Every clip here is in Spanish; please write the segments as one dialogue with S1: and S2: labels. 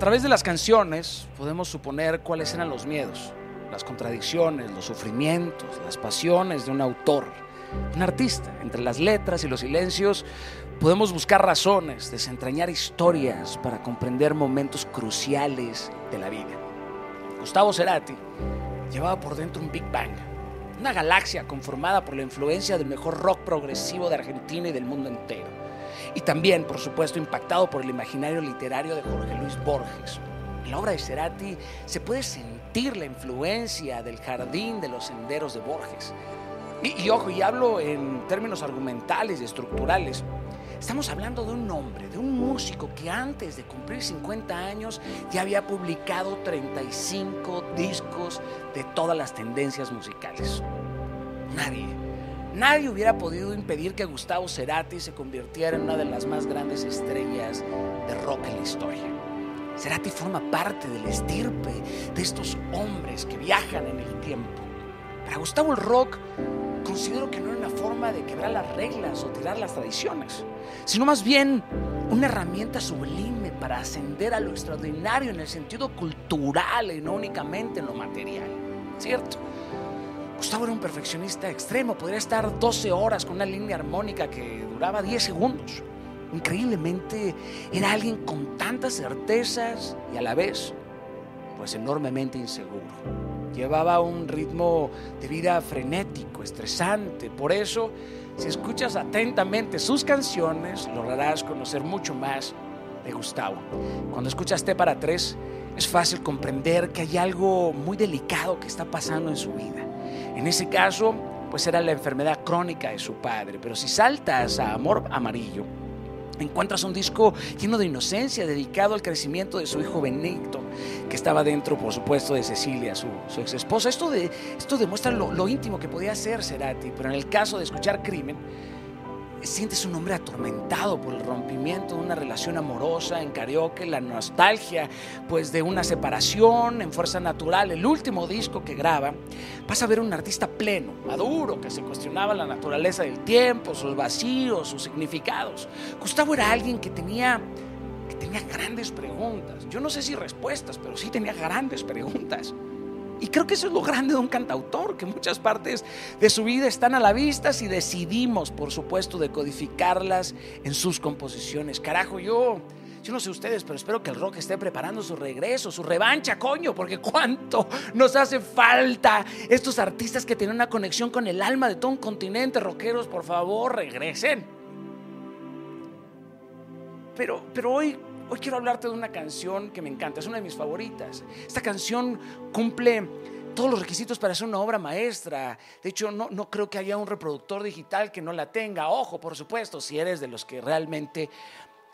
S1: través de las canciones podemos suponer cuáles eran los miedos, las contradicciones, los sufrimientos, las pasiones de un autor, un artista. Entre las letras y los silencios podemos buscar razones, desentrañar historias para comprender momentos cruciales de la vida. Gustavo Cerati llevaba por dentro un Big Bang, una galaxia conformada por la influencia del mejor rock progresivo de Argentina y del mundo entero y también, por supuesto, impactado por el imaginario literario de Jorge Luis Borges. En la obra de Cerati se puede sentir la influencia del jardín de los senderos de Borges. Y, y, ojo, y hablo en términos argumentales y estructurales. Estamos hablando de un hombre, de un músico que antes de cumplir 50 años ya había publicado 35 discos de todas las tendencias musicales. Nadie Nadie hubiera podido impedir que Gustavo Cerati se convirtiera en una de las más grandes estrellas de rock en la historia. Cerati forma parte del estirpe de estos hombres que viajan en el tiempo. Para Gustavo el rock considero que no era una forma de quebrar las reglas o tirar las tradiciones, sino más bien una herramienta sublime para ascender a lo extraordinario en el sentido cultural y no únicamente en lo material. ¿Cierto? Gustavo era un perfeccionista extremo, podría estar 12 horas con una línea armónica que duraba 10 segundos. Increíblemente era alguien con tantas certezas y a la vez pues enormemente inseguro. Llevaba un ritmo de vida frenético, estresante. Por eso, si escuchas atentamente sus canciones, lograrás conocer mucho más de Gustavo. Cuando escuchas T para tres, es fácil comprender que hay algo muy delicado que está pasando en su vida. En ese caso, pues era la enfermedad crónica de su padre. Pero si saltas a Amor Amarillo, encuentras un disco lleno de inocencia, dedicado al crecimiento de su hijo Benito, que estaba dentro, por supuesto, de Cecilia, su, ex esposa. Esto, esto demuestra lo, lo íntimo que podía ser Cerati, pero en el caso de escuchar Crimen, sientes un hombre atormentado por el rompimiento de una relación amorosa en karaoke, la nostalgia pues de una separación en Fuerza Natural, el último disco que graba, vas a ver un artista pleno, maduro, que se cuestionaba la naturaleza del tiempo, sus vacíos, sus significados. Gustavo era alguien que tenía que tenía grandes preguntas. Yo no sé si respuestas, pero sí tenía grandes preguntas. Y creo que eso es lo grande de un cantautor, que muchas partes de su vida están a la vista si decidimos, por supuesto, decodificarlas en sus composiciones. Carajo, yo, yo no sé ustedes, pero espero que el rock esté preparando su regreso, su revancha, coño, porque cuánto nos hace falta estos artistas que tienen una conexión con el alma de todo un continente. Rockeros, por favor, regresen. Pero, pero hoy Hoy quiero hablarte de una canción que me encanta, es una de mis favoritas. Esta canción cumple todos los requisitos para ser una obra maestra. De hecho, no, creo que haya un reproductor digital que no la tenga. Ojo, por supuesto, si eres de los que realmente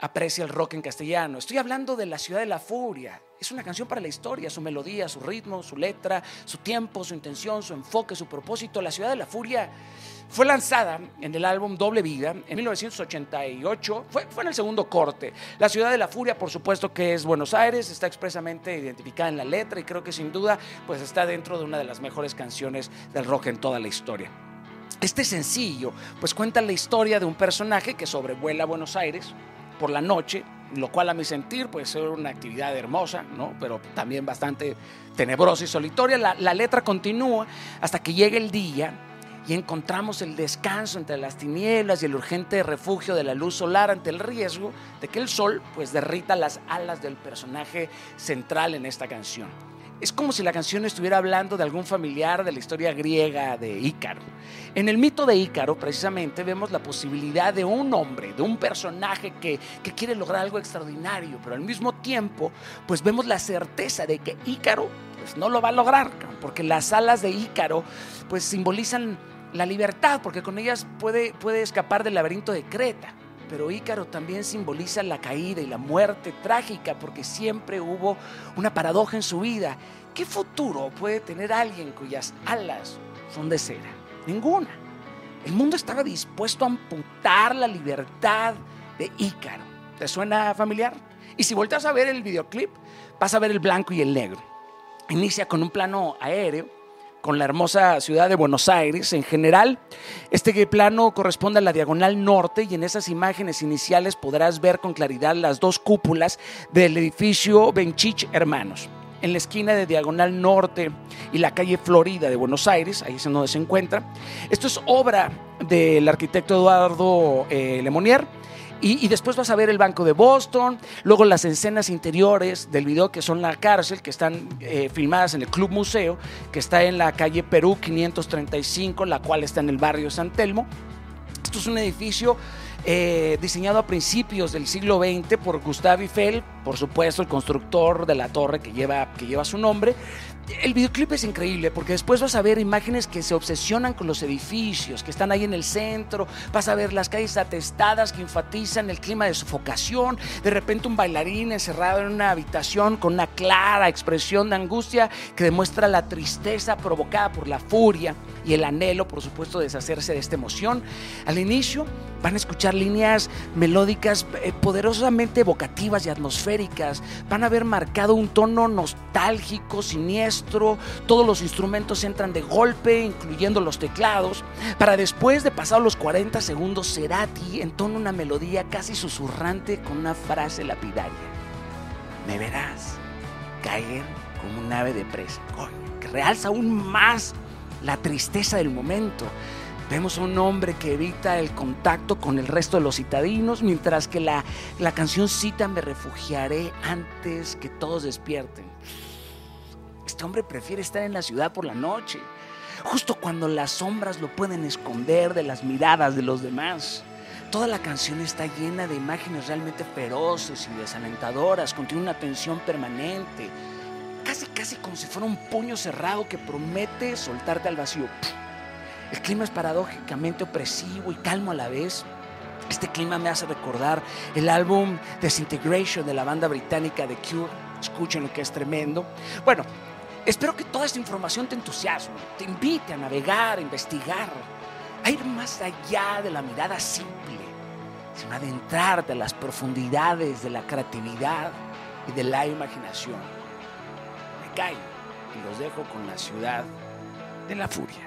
S1: aprecia el rock en castellano. Estoy hablando de La Ciudad de la Furia. Es una canción para la historia, su melodía, su ritmo, su letra, su tiempo, su intención, su enfoque, su propósito. La Ciudad de la Furia fue lanzada en el álbum Doble Vida en 1988, fue, fue en el segundo corte. La ciudad de la furia, por supuesto que es Buenos Aires, está expresamente identificada en la letra y creo que sin duda pues está dentro de una de las mejores canciones del rock en toda la historia. Este sencillo pues cuenta la historia de un personaje que sobrevuela Buenos Aires por la noche, lo cual a mi sentir puede ser una actividad hermosa, ¿no? pero también bastante tenebrosa y solitaria. La, la letra continúa hasta que llegue el día y encontramos el descanso entre las tinieblas y el urgente refugio de la luz solar ante el riesgo de que el sol pues derrita las alas del personaje central en esta canción. Es como si la canción estuviera hablando de algún familiar de la historia griega de Ícaro. En el mito de Ícaro, precisamente, vemos la posibilidad de un hombre, de un personaje que, que, quiere lograr algo extraordinario, pero al mismo tiempo, pues vemos la certeza de que Ícaro pues, no lo va a lograr, porque las alas de Ícaro pues simbolizan la libertad, porque con ellas puede, puede escapar del laberinto de Creta. Pero Ícaro también simboliza la caída y la muerte trágica, porque siempre hubo una paradoja en su vida. ¿Qué futuro puede tener alguien cuyas alas son de cera? Ninguna. El mundo estaba dispuesto a amputar la libertad de Ícaro. ¿Te suena familiar? Y si volteas a ver el videoclip, vas a ver el blanco y el negro. Inicia con un plano aéreo con la hermosa ciudad de Buenos Aires. En general, este plano corresponde a la diagonal norte y en esas imágenes iniciales podrás ver con claridad las dos cúpulas del edificio Benchich Hermanos en la esquina de Diagonal Norte y la calle Florida de Buenos Aires, ahí es donde se encuentra. Esto es obra del arquitecto Eduardo eh, Lemonier. Y, después vas a ver el Banco de Boston, luego las escenas interiores del video que son la cárcel, que están eh, filmadas en el Club Museo, que está en la calle Perú 535, la cual está en el barrio San Telmo. Esto es un edificio eh, diseñado a principios del siglo XX por Gustave Eiffel, por supuesto el constructor de la torre que lleva, que lleva su nombre, el videoclip es increíble porque después vas a ver imágenes que se obsesionan con los edificios, que están ahí en el centro, vas a ver las calles atestadas que enfatizan el clima de sofocación, de repente un bailarín encerrado en una habitación con una clara expresión de angustia que demuestra la tristeza provocada por la furia y el anhelo, por supuesto, de deshacerse de esta emoción. Al inicio van a escuchar líneas melódicas eh, poderosamente evocativas y atmosféricas, van a haber marcado un tono nostálgico, siniestro, todos los instrumentos entran de golpe, incluyendo los teclados, para después de pasar los 40 segundos, Cerati entona una melodía casi susurrante con una frase lapidaria. Me verás caer como un ave de presa, que realza aún más la tristeza del momento. Vemos a un hombre que evita el contacto con el resto de los citadinos, mientras que la, la canción cita Me refugiaré antes que todos despierten. Este hombre prefiere estar en la ciudad por la noche, justo cuando las sombras lo pueden esconder de las miradas de los demás. Toda la canción está llena de imágenes realmente feroces y desalentadoras, contiene una tensión permanente, casi casi como si fuera un puño cerrado que promete soltarte al vacío. El clima es paradójicamente opresivo y calmo a la vez. Este clima me hace recordar el álbum Desintegration de la banda británica The Cure. Escuchen lo que es tremendo. Bueno, Espero que toda esta información te entusiasme, te invite a navegar, a investigar, a ir más allá de la mirada simple, sino adentrarte a las profundidades de la creatividad y de la imaginación. Me callo y los dejo con la ciudad de la furia.